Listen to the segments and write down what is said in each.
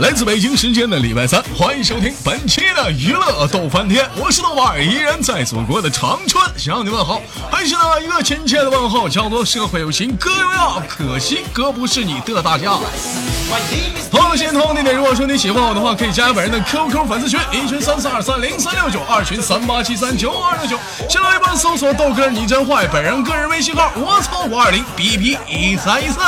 来自北京时间的礼拜三，欢迎收听本期的娱乐逗翻天，我是豆瓣，依然在祖国的长春向你问好，还是那一个亲切的问候，叫做社会有情哥有样，可惜哥不是你的大家。同样心同地点，如果说你喜欢我的话，可以加本人的 QQ 粉丝群，一群三四二三零三六九，二群三八七三九二六九，新浪微博搜索豆哥你真坏，本人个人微信号我操五二零 B B 一三一四。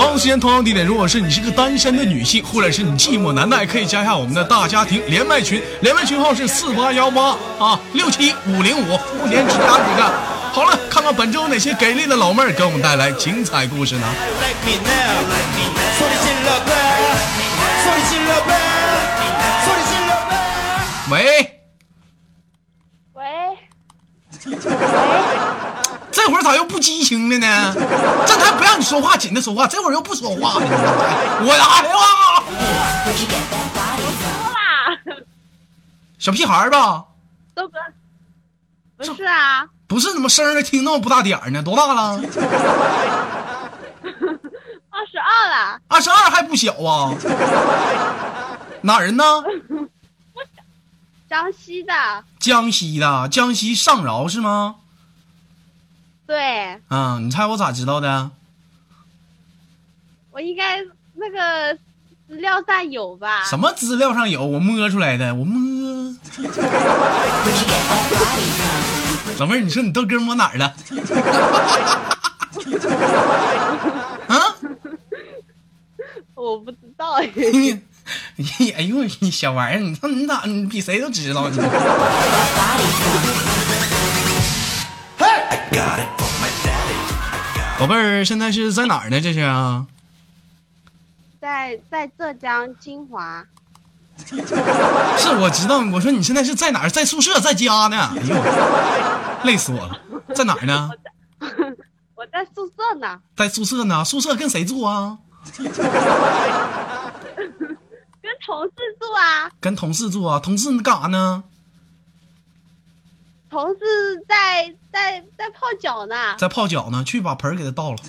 同样时间同样地点，如果是你是个单身的女性，或者是你寂寞难耐，可以加一下我们的大家庭连麦群，连麦群号是四八幺八啊六七五零五，目前只加几个。好了，看看本周有哪些给力的老妹儿给我们带来精彩故事呢？喂喂，咋又不激情了呢？这还不让你说话，紧着说话，这会儿又不说话了。我来了，说啦，小屁孩儿吧？豆哥，不是啊，不是，怎么声儿听那么不大点儿呢？多大了？二十二了，二十二还不小啊？哪人呢？江西的，江西的，江西上饶是吗？对嗯，你猜我咋知道的？我应该那个资料上有吧？什么资料上有？我摸出来的，我摸。老妹儿，你说你豆哥摸哪儿了？啊？我不知道 哎，你哎呦，你小玩意儿，你说你咋你比谁都知道你？宝贝儿，现在是在哪儿呢？这是啊？在在浙江金华，是我知道，我说你现在是在哪儿？在宿舍，在家呢？哎呦，累死我了！在哪儿呢？我在宿舍呢，在宿舍呢？宿舍跟谁住啊？跟同事住啊，跟同事住啊？同事干啥呢？同事在在在泡脚呢，在泡脚呢，去把盆儿给他倒了。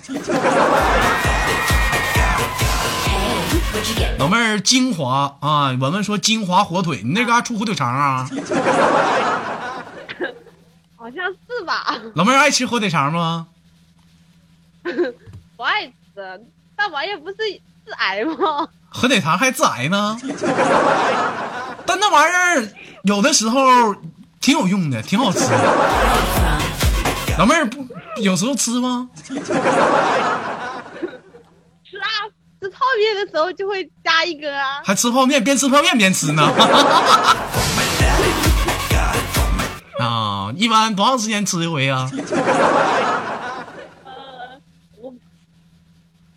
老妹儿，金华啊，我们说金华火腿，你那嘎出火腿肠啊？好像是吧？老妹儿爱吃火腿肠吗？不爱吃，那玩意儿不是致癌吗？火腿肠还致癌呢？但那玩意儿有的时候挺有用的，挺好吃的。老妹儿不有时候吃吗？吃啊，吃泡面的时候就会加一个啊。还吃泡面，边吃泡面边吃呢。啊，一般多长时间吃一回啊？呃，我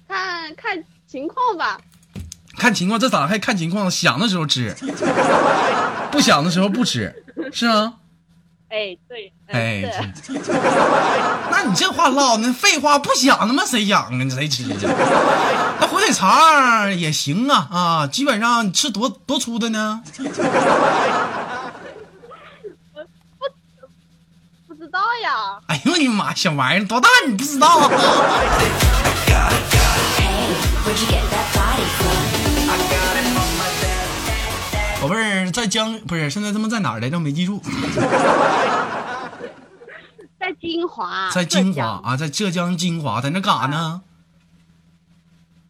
看看情况吧。看情况，这咋还看情况？想的时候吃，不想的时候不吃，是吗？哎，对，哎那你这话唠那废话，不想他妈谁养啊？谁吃去？那火腿肠也行啊啊，基本上你吃多多粗的呢？不知道呀。哎呦我的妈，小玩意儿多大你不知道啊？在江不是现在他们在哪儿来着？没记住，在金华，在金华，啊，在浙江金华，在那干啥呢？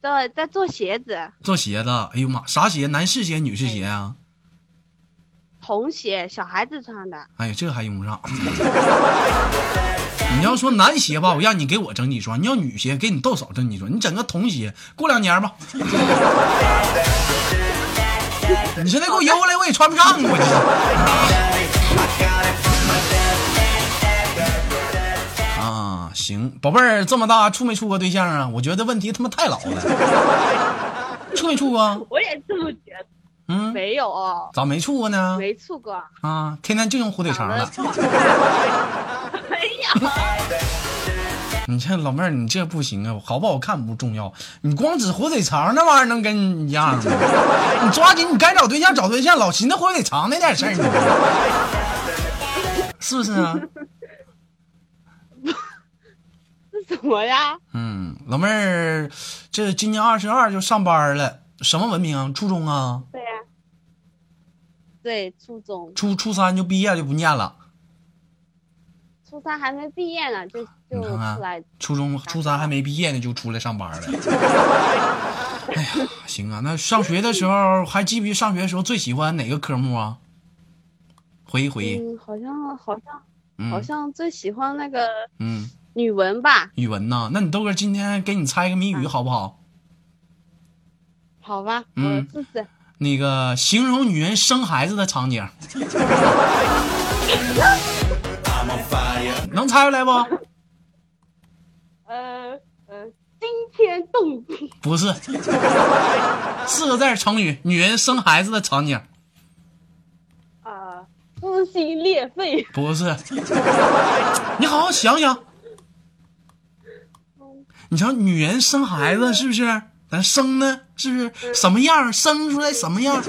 在，在做鞋子，做鞋子。哎呦妈，啥鞋？男士鞋、女士鞋啊？童鞋，小孩子穿的。哎呀，这还用不上。你要说男鞋吧，我让你给我整几双；你要女鞋，给你豆嫂整几双。你整个童鞋，过两年吧。你现在给我邮过来，我也穿不上啊！我啊，行，宝贝儿，这么大处没处过对象啊？我觉得问题他妈太老了。处没处过？我也这么觉得，嗯，没有啊，咋没处过呢？没处过。啊，天天就用火腿肠了。哎呀，你这老妹儿，你这不行啊，好不好看不重要，你光指火腿肠那玩意儿能跟你一样吗？你抓紧，你该找对象找对象，老寻思火腿肠那点事儿，你是不是啊？是什么呀？嗯，老妹儿，这今年二十二就上班了，什么文凭啊？初中啊？对呀、对，初中，初初三就毕业就不念了。初三还没毕业呢，就就出来。初中初三还没毕业呢，就出来上班了。哎呀，行啊，那上学的时候还记不记得上学的时候最喜欢哪个科目啊？回忆回忆。嗯，好像好像、嗯好像最喜欢那个嗯，语文吧？语文呐，那你豆哥今天给你猜个谜语好不好？好吧，嗯我试试。那个形容女人生孩子的场景，能猜出来不？呃呃，惊天动地，不是，四个字成语，女人生孩子的场景，啊，撕心裂肺。不是。你好好想想，你瞧女人生孩子是不是？咱生呢，是不是什么样？生出来什么样儿？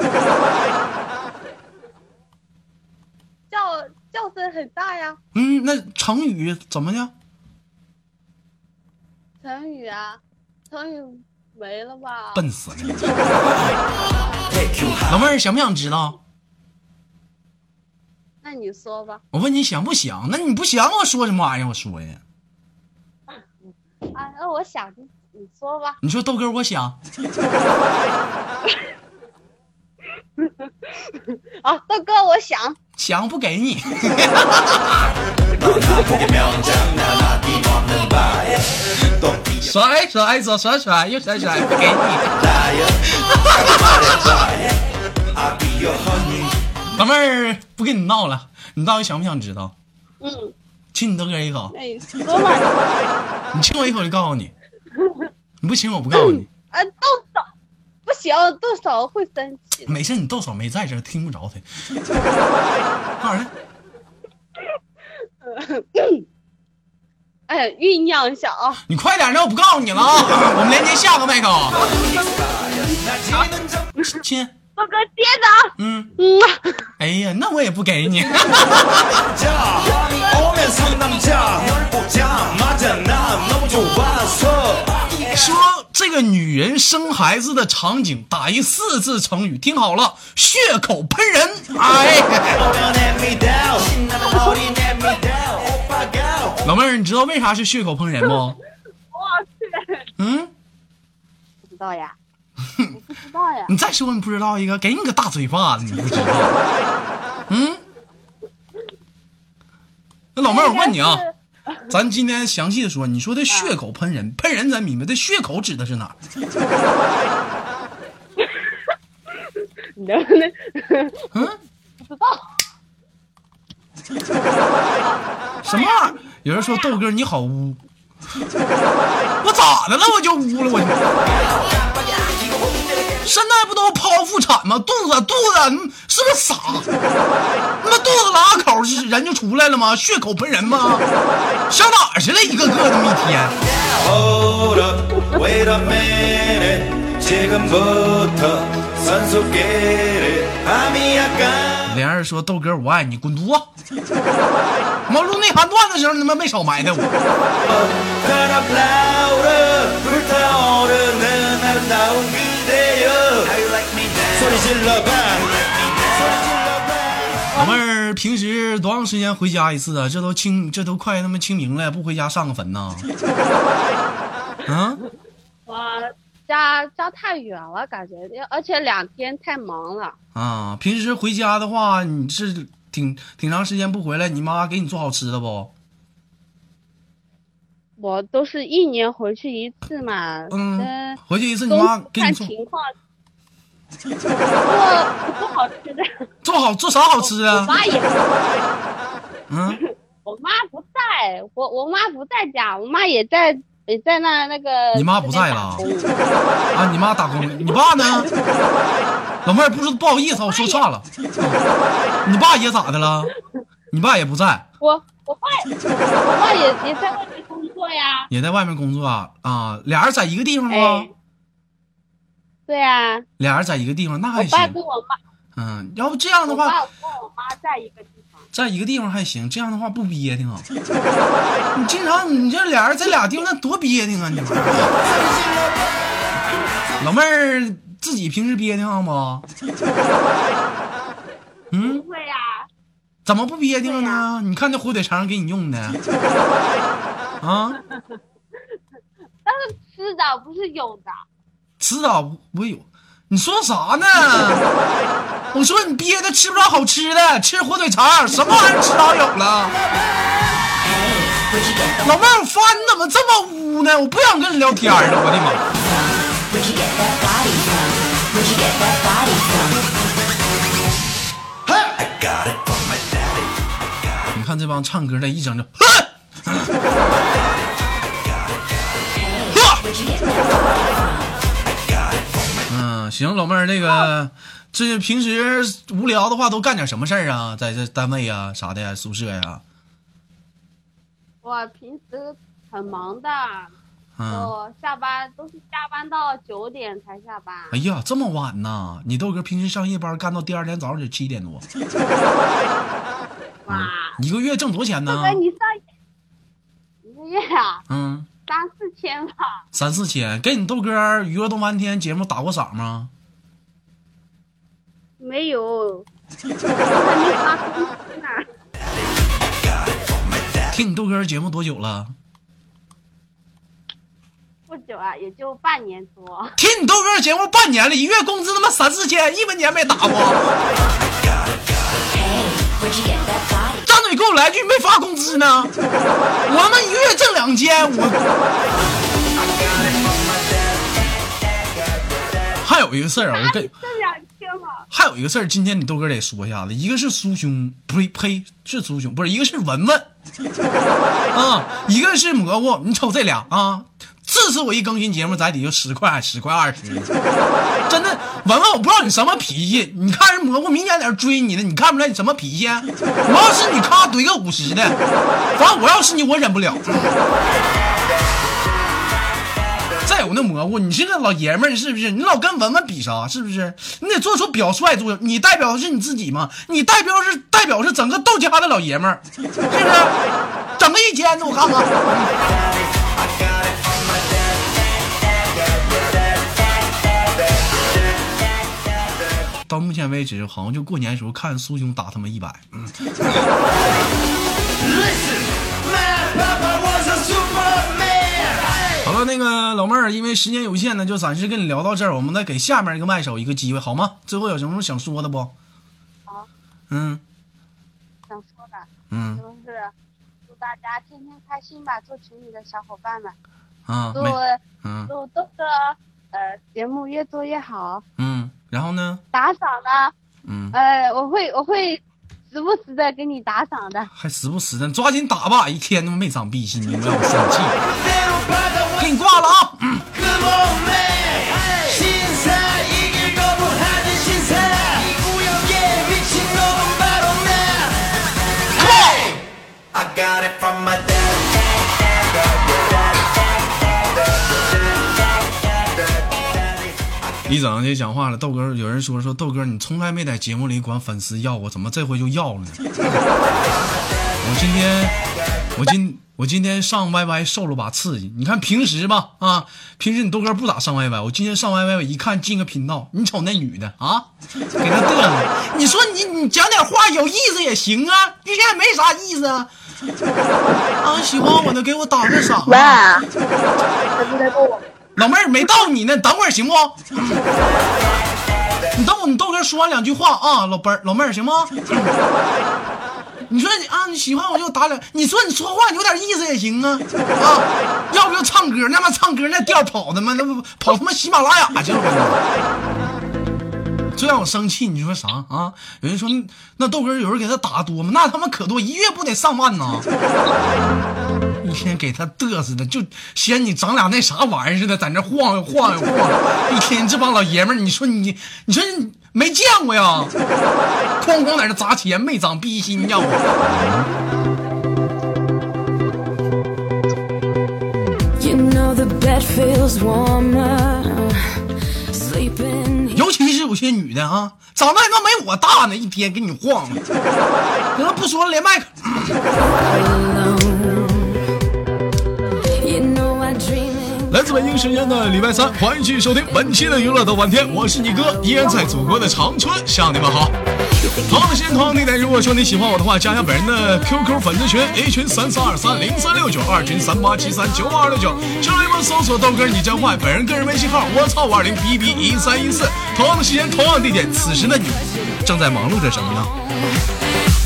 叫叫声很大呀，嗯，那成语怎么的？成语啊，成语没了吧？笨死了！老妹儿想不想知道？那你说吧。我问你想不想？那你不想我说什么玩意儿？我说呀，啊，那我想你你说吧。你说豆哥，我想。啊，豆哥，我想想不给你，甩甩左甩甩右甩甩，不给你。老妹儿，不跟你闹了，你到底想不想知道？嗯，亲你豆哥一口，那你说吧。你亲我一口就告诉你，你不亲我不告诉你。啊，动手不行，豆嫂会生气。没事，你豆嫂没在这儿，听不着他。告诉他，哎，酝酿一下啊。你快点，那我不告诉你了啊！我们连接下个麦克。亲，豆哥接着啊。嗯，嗯啊，哎呀，那我也不给你。女人生孩子的场景，打一四字成语。听好了，血口喷人。哎，老妹儿，你知道为啥是血口喷人不？我去。嗯，不知道呀。不知道呀。你再说你不知道一个，给你个大嘴巴子，你不知道。嗯。那老妹儿，我问你啊。咱今天详细的说，你说这血口喷人，喷人咱明白，这血口指的是哪儿？你能不能？嗯，不知道。什么玩意儿？有人说豆哥你好污，我咋的了？我就污了我就。现在不都剖腹产吗？肚子肚子，是不是傻？他妈肚子拉口，人就出来了吗？血口喷人吗？上哪去了？一个个的，一天。Hold wait a minute, 儿说：“豆哥，我爱你，滚犊子！”我录内涵段的时候，他妈没少埋汰我。老妹儿平时多长时间回家一次啊？这都清，这都快那么清明了，不回家上个坟呢？嗯，我家家太远了，感觉，而且两天太忙了。啊，平时回家的话，你是挺挺长时间不回来，你妈给你做好吃的不？我都是一年回去一次嘛。嗯，回去一次，你妈给你做。看情况。做做好吃的，做好做啥好吃我啊？妈也，嗯，我妈不在，我我妈不在家，我妈也在也在那那个。你妈不在了啊，你妈打工，你爸呢？老妹儿，不是不好意思啊，我说岔了。啊你爸也咋的了？你爸也不在，我我爸我爸也也在外面工作呀。也在外面工作啊？啊，俩人在一个地方哎吗？，对呀、俩人在一个地方，那还行。爸跟我妈，嗯，要不这样的话，我爸跟我妈在一个地方。在一个地方还行，这样的话不憋挺好。你经常你这俩人在俩地方那多憋挺啊，你。老妹儿自己平时憋挺不？嗯，不会呀、怎么不憋挺呢？你看那火腿肠给你用的 啊，但是吃的不是有的。迟早不会有。你说啥呢？我说你憋的吃不着好吃的，吃火腿肠什么玩意儿迟早有了。老妹儿，我发你怎么这么污呢？我不想跟你聊天了，我的妈.你看这帮唱歌的，一整就，行，老妹儿，那个，这平时无聊的话都干点什么事儿啊？在这单位啊啥的呀，宿舍呀，我平时很忙的，嗯，我下班都是加班到九点才下班。哎呀，这么晚呢？你豆哥平时上夜班干到第二天早上得七点多，哇，一个月挣多少钱呢豆哥？你上一个月啊，嗯，三四千吧？三四千。给你豆哥娱乐动漫天节目打过赏吗？没有。听你豆哥节目多久了？不久啊，也就半年多。听你豆哥节目半年了，一月工资他妈三四千，一分钱没打过。嘴给我来句没发工资呢？我他妈一个月挣两千，我。还有一个事儿啊，我跟挣还有一个事儿，今天你豆哥得说一下子，一个是苏兄，呸呸，是苏兄，不是一个是文文，啊，一个是蘑菇，你瞅这俩啊，这次我一更新节目，在底下十块、十块、二十，真的，文文，我不知道你什么脾气，你看人蘑菇明显在这追你呢，你看不出来你什么脾气？我要是你，咔怼个五十的，反正我要是你，我忍不了。再有那蘑菇，你是个老爷们儿是不是？你老跟文文比啥？是不是？你得做出表率作用。你代表的是你自己吗？你代表是代表是整个豆家的老爷们儿，是不是？整个一千子我看看。到目前为止，好像就过年的时候看苏兄打他们一百.好了，那个老妹儿，因为时间有限呢，就暂时跟你聊到这儿。我们再给下面一个麦手一个机会，好吗？最后有什么想说的不？好，嗯想说的嗯就是祝大家天天开心吧，做群里的小伙伴们，啊，祝嗯祝豆哥呃节目越做越好。嗯，然后呢？打赏呢，嗯，呃，我会我会时不时的给你打赏的。还时不时的，抓紧打吧！一天他妈没长逼心，你们让我生气。Little 李整就讲话了，豆哥，有人说说豆哥，你从来没在节目里管粉丝要过，怎么这回就要了呢？我今天，我今我今天上 YY 受了把刺激。你看平时吧，啊，平时你豆哥不咋上 YY，我今天上 YY，我一看进个频道，你瞅那女的啊，给她嘚瑟。你说你你讲点话有意思也行啊，一天也没啥意思啊。啊，喜欢我的给我打个赏、啊。老妹儿没到你呢，等会儿行不？你等我，你豆哥说完两句话啊，老妹儿，老妹儿行吗？你说你啊，你喜欢我就打两，你说你说话有点意思也行啊啊，要不就唱歌，那妈唱歌那调跑的吗？那不跑他妈喜马拉雅去了吗？最让我生气，你说啥啊？有人说那豆哥有人给他打多吗？那他妈可多，一月不得上万呢！一天给他嘚瑟的，就嫌你长俩那啥玩意儿似的，在那晃悠晃悠晃悠。一天这帮老爷们儿，你说你，你说你没见过呀？哐哐在这砸钱，没长逼心呀我。尤其是有些女的。啊，长得还他妈没我大呢，一天给你晃的。行了，不说了，连麦北京时间的礼拜三，欢迎继续收听本期的娱乐豆瓣天，我是你哥，依然在祖国的长春向你们好。同样的时间，同样的地点，如果说你喜欢我的话，加一下本人的 QQ 粉丝群，A 群三三二三零三六九，二群三八七三九五二六九，上微博搜索豆哥你真坏，本人个人微信号我操五二零 B B 一三一四。同样的时间，同样的地点，此时的你正在忙碌着什么呢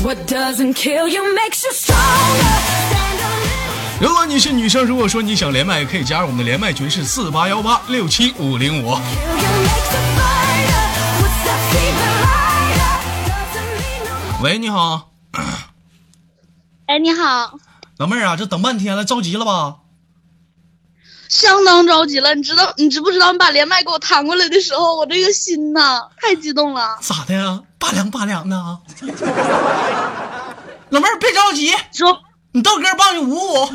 ？What doesn't kill you makes you stronger. 如果你是女生，如果说你想连麦，可以加入我们的连麦群是四八幺八六七五零五。喂，你好，哎，你好，老妹儿啊，这等半天了，着急了吧？相当着急了，你知道你知不知道？你把连麦给我弹过来的时候，我这个心呐，太激动了。咋的呀？拔凉拔凉的啊！老妹儿别着急，说你豆哥帮你捂捂。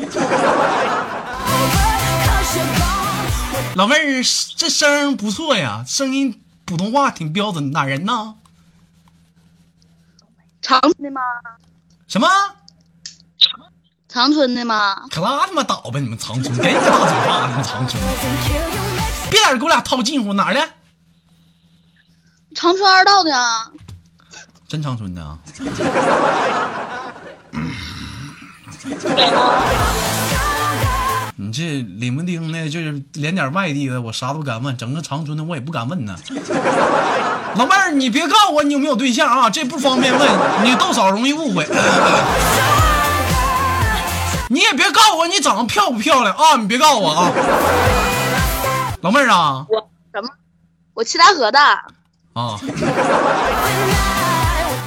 老妹儿这声不错呀，声音普通话挺标准，哪人呢？长春的吗？什么？长春的吗？可拉他妈倒吧！你们长春，给你个大嘴巴！你们长春别在这给我俩套近乎，哪儿的？长春二道的啊。真长春的啊！你这李木丁的，就是连点外地的，我啥都敢问；整个长春的，我也不敢问呢。老妹儿，你别告诉我你有没有对象啊，这不方便问，你豆嫂容易误会。你也别告诉我你长得漂不漂亮啊，你别告诉我啊。老妹儿啊我什么？我七台河的。啊，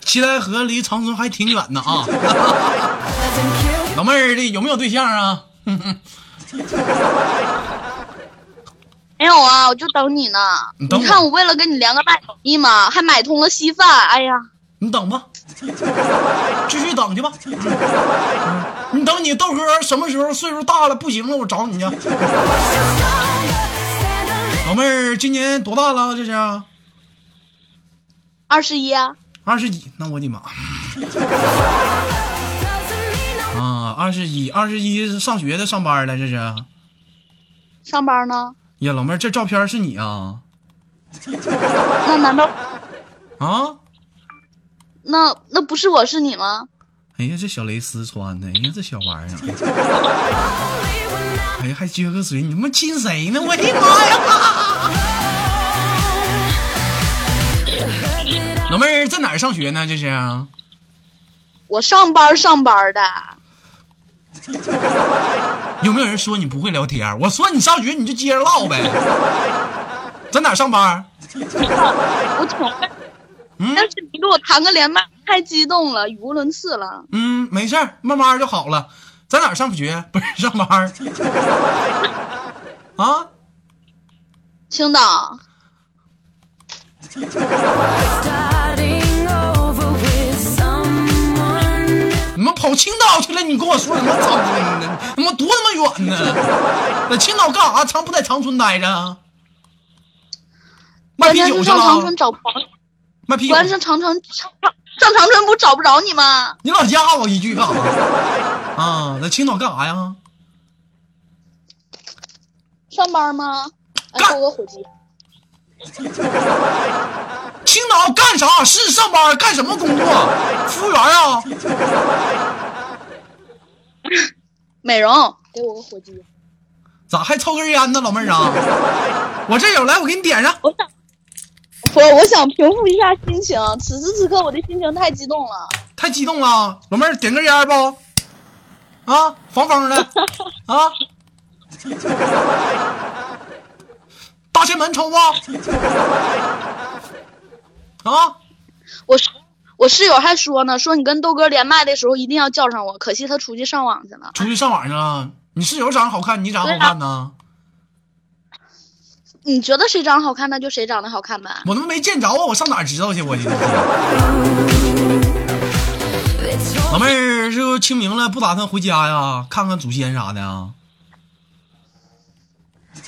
七台河离长春还挺远呢啊。老妹儿，这有没有对象啊？没有啊，我就等你呢。你等我看我为了跟你连个麦手艺嘛，还买通了稀饭。哎呀，你等吧，继续等去吧。嗯你等你豆哥什么时候岁数大了不行了，我找你去。老妹儿今年多大了？这是二十一啊。二十一？那我的妈！啊，二十一，二十一上学的上班了，这是。上班呢？呀，老妹儿，这照片是你啊？那难道啊？那那不是我是你吗？哎呀，这小蕾丝穿的，哎呀，这小玩意儿，哎呀，还撅个嘴，你他妈亲谁呢？我的妈呀！老妹儿在哪儿上学呢？这是？我上班上班的。有没有人说你不会聊天？我说你上学你就接着唠呗。在哪儿上班？我挺会，嗯但是你给我谈个连麦，太激动了，语无伦次了。嗯，没事儿，慢慢就好了。在哪儿上学？不是上班？啊？青岛，你们跑青岛去了？你跟我说什么长春呢？他妈多他妈远呢！在青岛干啥？长不在长春待着？卖啤酒去是上长春？找不着，卖啤酒关？键是长春上上长春不找不着你吗？你老加我一句干啥？啊，在青岛干啥呀？上班吗？哎，干给我个火鸡。青岛干啥？是上班干什么工作？服务员啊？美容，给我个火机。咋还抽根烟呢，老妹儿啊？我这有，来我给你点上。我想，我我想平复一下心情。此时此刻，我的心情太激动了。太激动了，老妹儿点根烟不？啊，防风的啊。大前门抽不？啊，我室我室友还说呢，说你跟豆哥连麦的时候一定要叫上我，可惜他出去上网去了。出去上网去了。你室友长得好看，你长得好看呢？你觉得谁长得好看，那就谁长得好看呗。我他妈没见着啊，我上哪知道去？我去老妹儿，这不清明了，不打算回家呀？看看祖先啥的啊？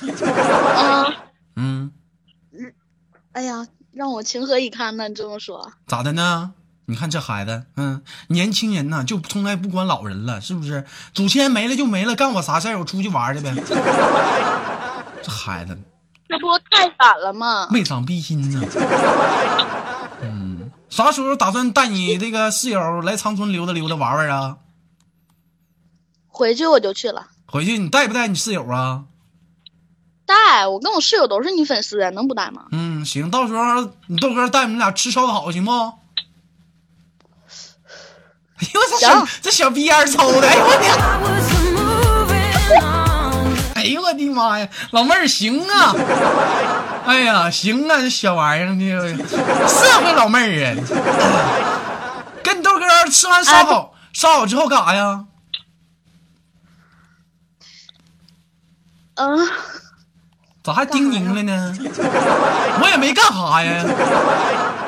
嗯，嗯，哎呀，让我情何以堪呢？你这么说，咋的呢？你看这孩子，嗯，年轻人呐，就从来不管老人了，是不是？祖先没了就没了，干我啥事儿？我出去玩去呗。这孩子这不太反了吗？没长必心呢。嗯，啥时候打算带你这个室友来长春溜达溜达玩玩啊？回去我就去了。回去你带不带你室友啊？带，我跟我室友都是你粉丝，能不带吗？嗯，行，到时候你豆哥带你们俩吃烧烤行不？哎呦，这小这小逼烟抽的，哎呦我的妈呀，老妹儿行啊！哎呀，行啊，这小玩意儿，这社会老妹儿啊！跟你豆哥吃完烧烤，烧烤之后干啥呀？嗯，咋还叮咛了呢？我也没干啥呀。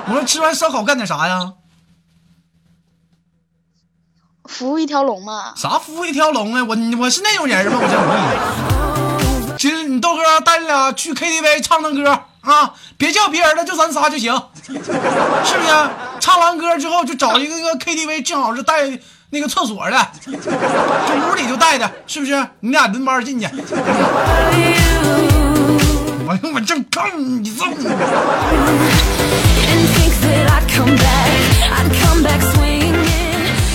我说吃完烧烤干点啥呀？服务一条龙嘛。啥服务一条龙啊？我我是那种人吗？我真无语。其实你豆哥带你俩去 KTV 唱唱歌啊，别叫别人了，就咱仨就行，是不是？唱完歌之后就找一个个 KTV，正好是带那个厕所的，就屋里就带的，是不是？你俩轮班进去。我我正看你这么。Didn't think that I'd come back. I'd come back swinging.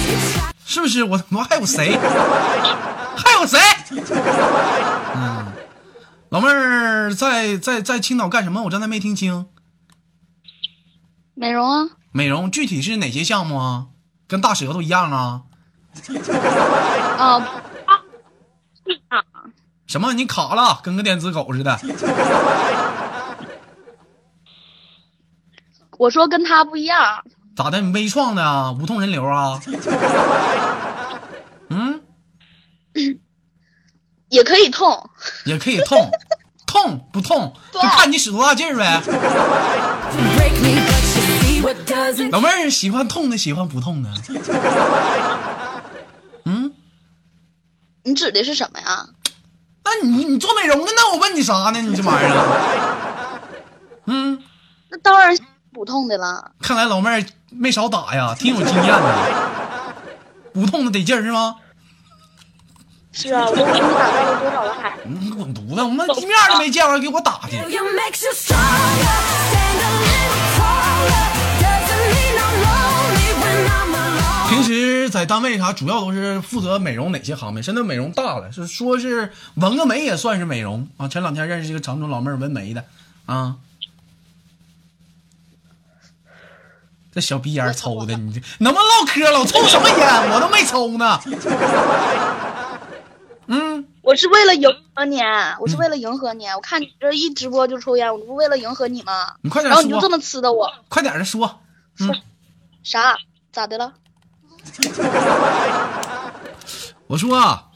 It's 是不是？我我还有谁？还有谁？嗯，老妹儿在在在青岛干什么？我刚才没听清。美容啊，美容具体是哪些项目啊？跟大舌头一样啊？啊，什么？你卡了，跟个电子狗似的。我说跟他不一样，咋的？你微创的啊？无痛人流啊？嗯，也可以痛。也可以痛，痛不痛？就看你使多大劲儿呗。老妹儿喜欢痛的，喜欢不痛的？嗯，你指的是什么呀？那你你做美容的，那我问你啥呢？你这玩意儿，嗯，那当然是不痛的了。看来老妹儿没少打呀，挺有经验的。不痛的得劲儿是吗？是啊，我都为你打造了多少个海。你滚犊子！我们一面都没见过，给我打去。在单位啥，主要都是负责美容哪些行业？现在美容大了，是说是纹个眉也算是美容啊。前两天认识一个长春老妹儿纹眉的啊，这小逼眼儿抽的，你这能不能唠嗑？了？我抽什么烟？我都没抽呢。嗯，我是为了迎合你，我是为了迎合你。我看你这一直播就抽烟，我这不为了迎合你吗？你快点说，然后你就这么呲的我，快点的说说。啥？咋的了？我说啊，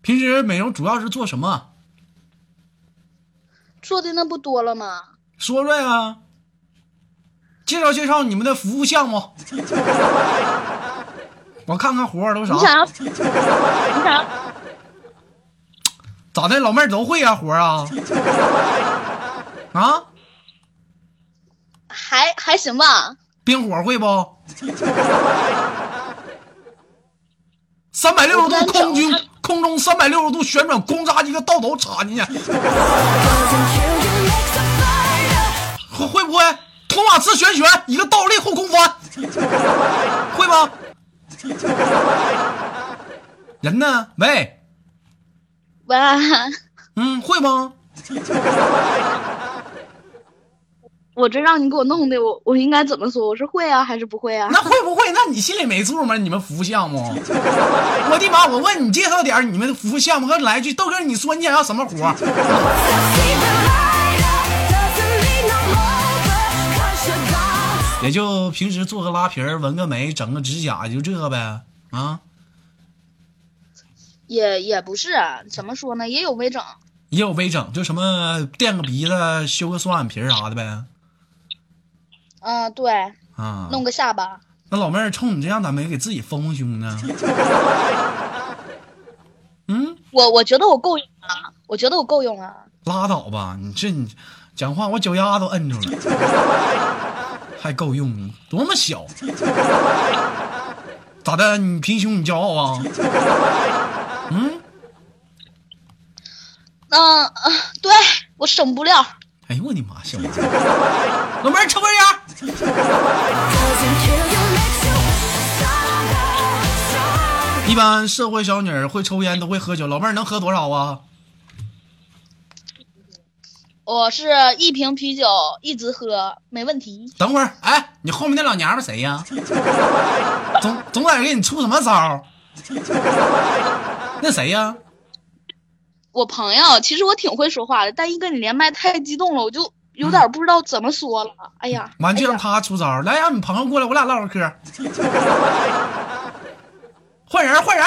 平时美容主要是做什么？做的那不多了吗？说说呀，介绍介绍你们的服务项目，我看看活儿都啥你？想要？你想要？咋的？老妹儿都会啊活儿啊？啊，还还行吧？冰火会不？三百六十度空军空中三百六十度旋转，咣嚓一个倒头插进去会不会？托马斯旋旋，一个倒立后空翻，会吗？人呢？喂，喂，嗯，会吗？我这让你给我弄的，我我应该怎么说？我是会啊，还是不会啊？那会不会？那你心里没数吗？你们服务项目？我的妈！我问你介绍点儿你们的服务项目，和来一句豆哥，你说你想要什么活. 也就平时做个拉皮儿、纹个眉、整个指甲，就这个呗。啊，也也不是，啊怎么说呢？也有微整，也有微整，就什么垫个鼻子、修个双眼皮儿啥的呗。嗯，对，啊，弄个下巴。那老妹儿冲你这样，咋没给自己丰丰胸呢？嗯，我我觉得我够用啊，我觉得我够用啊。拉倒吧，你这你讲话我脚丫都摁住了，还够用，多么小？咋的？你平胸你骄傲啊？嗯，嗯、呃，对我省不了。哎呦我的妈，小玩意儿，老妹儿抽根烟。一般社会小女儿会抽烟，都会喝酒。老妹儿能喝多少啊？我是一瓶啤酒一直喝，没问题。等会儿，哎，你后面那老娘们谁呀？总总在给你出什么招？那谁呀？我朋友，其实我挺会说话的，但一跟你连麦太激动了，我就有点不知道怎么说了。哎呀，完就让他出招儿，来让你朋友过来，我俩唠会嗑。换人，换人，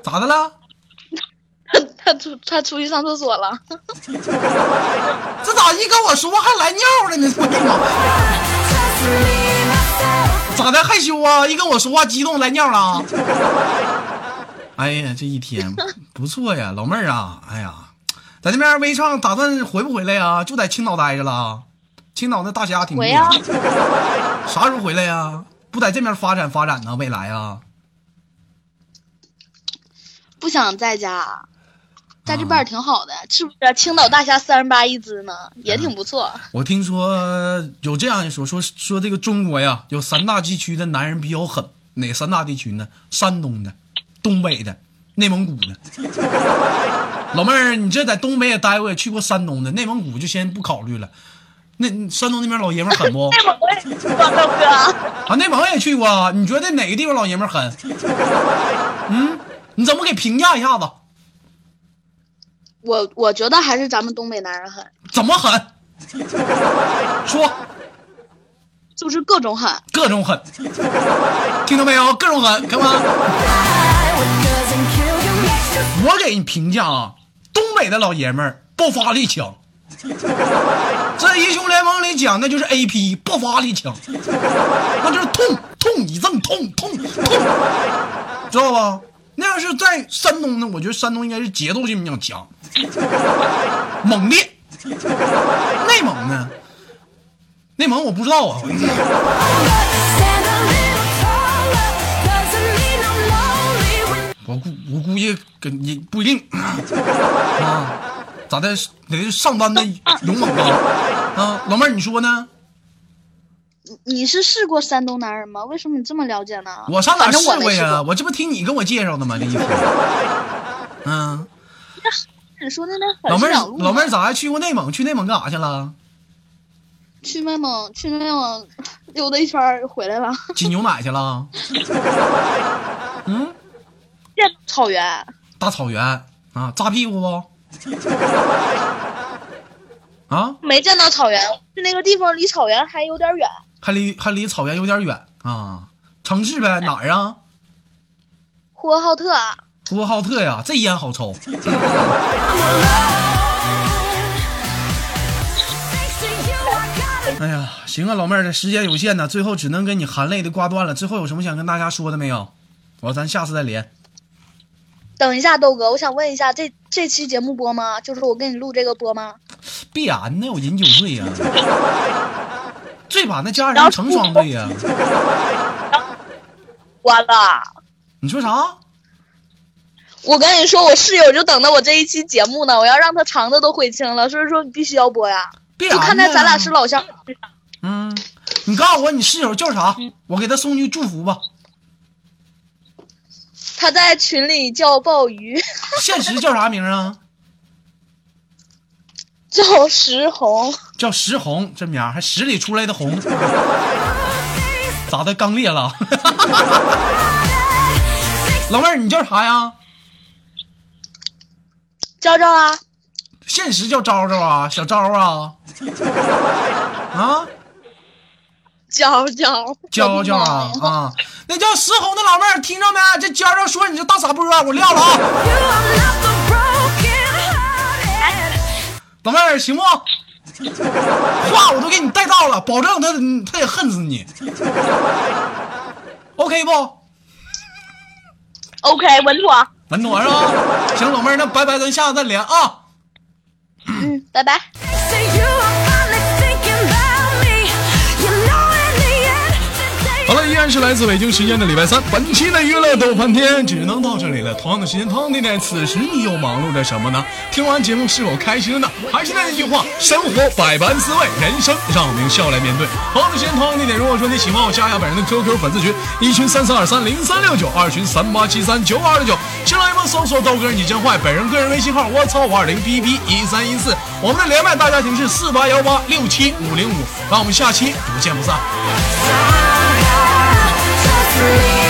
咋的了？他他出他出去上厕所了。这咋一跟我说话还来尿了呢？咋的害羞啊？一跟我说话激动来尿了？哎呀，这一天不错呀，老妹儿啊！哎呀，在那边微创打算回不回来呀？就在青岛待着了。青岛那大家庭回呀啥时候回来呀？不在这边发展发展呢？未来啊？不想在家，在这边儿挺好的，是不是？青岛大虾三十八一只呢，也挺不错。我听说有这样一说，说说这个中国呀，有三大地区的男人比较狠，哪三大地区呢？山东的、东北的、内蒙古的。老妹儿，你这在东北也待过，也去过山东的，内蒙古就先不考虑了。那山东那边老爷们狠不？内蒙我也去过，大哥。啊，内蒙也去过啊。你觉得哪个地方老爷们狠？嗯，你怎么给评价一下子？我我觉得还是咱们东北男人狠，怎么狠？说 就是各种狠。各种狠，听到没有？各种狠，看吧。Doesn't kill you, makes you 我给你评价啊，东北的老爷们儿爆发力强。这英雄联盟里讲的就是 AP 爆发力强，那就是痛痛一阵痛痛痛，知道吧？那要是在山东呢，我觉得山东应该是节奏性比较强，猛烈。内蒙呢？内蒙我不知道啊，我估我估计跟你不一定啊，咋的？得是上班的勇猛啊！啊，老妹儿，你说呢？你是试过山东男人吗？为什么你这么了解呢？我上哪试过呀？我这不听你跟我介绍的吗？这一天，嗯，你说那边很老妹儿老妹儿咋还去过内蒙？去内蒙干啥去了？去内蒙去内蒙溜达一圈儿回来了，挤牛奶去了？嗯，见草原。大草原啊，扎屁股不？啊，没见到草原，去那个地方离草原还有点远。还离还离草原有点远啊。城市呗，哪儿啊？呼和浩特，呼和浩特呀，这烟好抽。哎呀，行啊，老妹儿，这时间有限呢，最后只能跟你含泪的挂断了。最后有什么想跟大家说的没有？我咱下次再连。等一下，豆哥，我想问一下，这这期节目播吗？就是我给你录这个播吗？必然的，我饮酒醉呀、醉把那家人成双对呀、完了，你说啥？我跟你说，我室友就等着我这一期节目呢，我要让他肠子都悔青了，所以说你必须要播呀。必然。就看在咱俩是老乡，嗯，你告诉我你室友叫啥？我给他送句祝福吧。他在群里叫鲍鱼，现实叫啥名啊？叫石红。叫石红，这名儿还十里出来的红，咋的？刚裂了？老妹儿，你叫啥呀？昭昭啊，现实叫昭昭啊，小昭啊，啊，娇娇，娇娇啊啊，那叫石红的老妹儿，听着没？这娇娇说你这大傻波，我撂了啊.老妹儿行不？话我都给你带到了，保证他他也恨死你。OK 不？OK，稳妥。稳妥是吧？行，老妹儿，那拜拜，咱下次再连啊。嗯，拜拜。然是来自北京时间的礼拜三，本期的娱乐逗翻天只能到这里了。同样的时间，同样的地点，此时你又忙碌着什么呢？听完节目是否开心了呢？还是那句话，生活百般滋味，人生让我们用笑来面对。同样的时间，同样的地点，如果说你喜欢我，加一下本人的 QQ 粉丝群，一群三三二三零三六九，二群三八七三九二六九。新浪微博搜索豆哥你真坏，本人个人微信号我操五二零 B B 一三一四，我们的连麦大家庭是四八幺八六七五零五，让我们下期不见不散。free.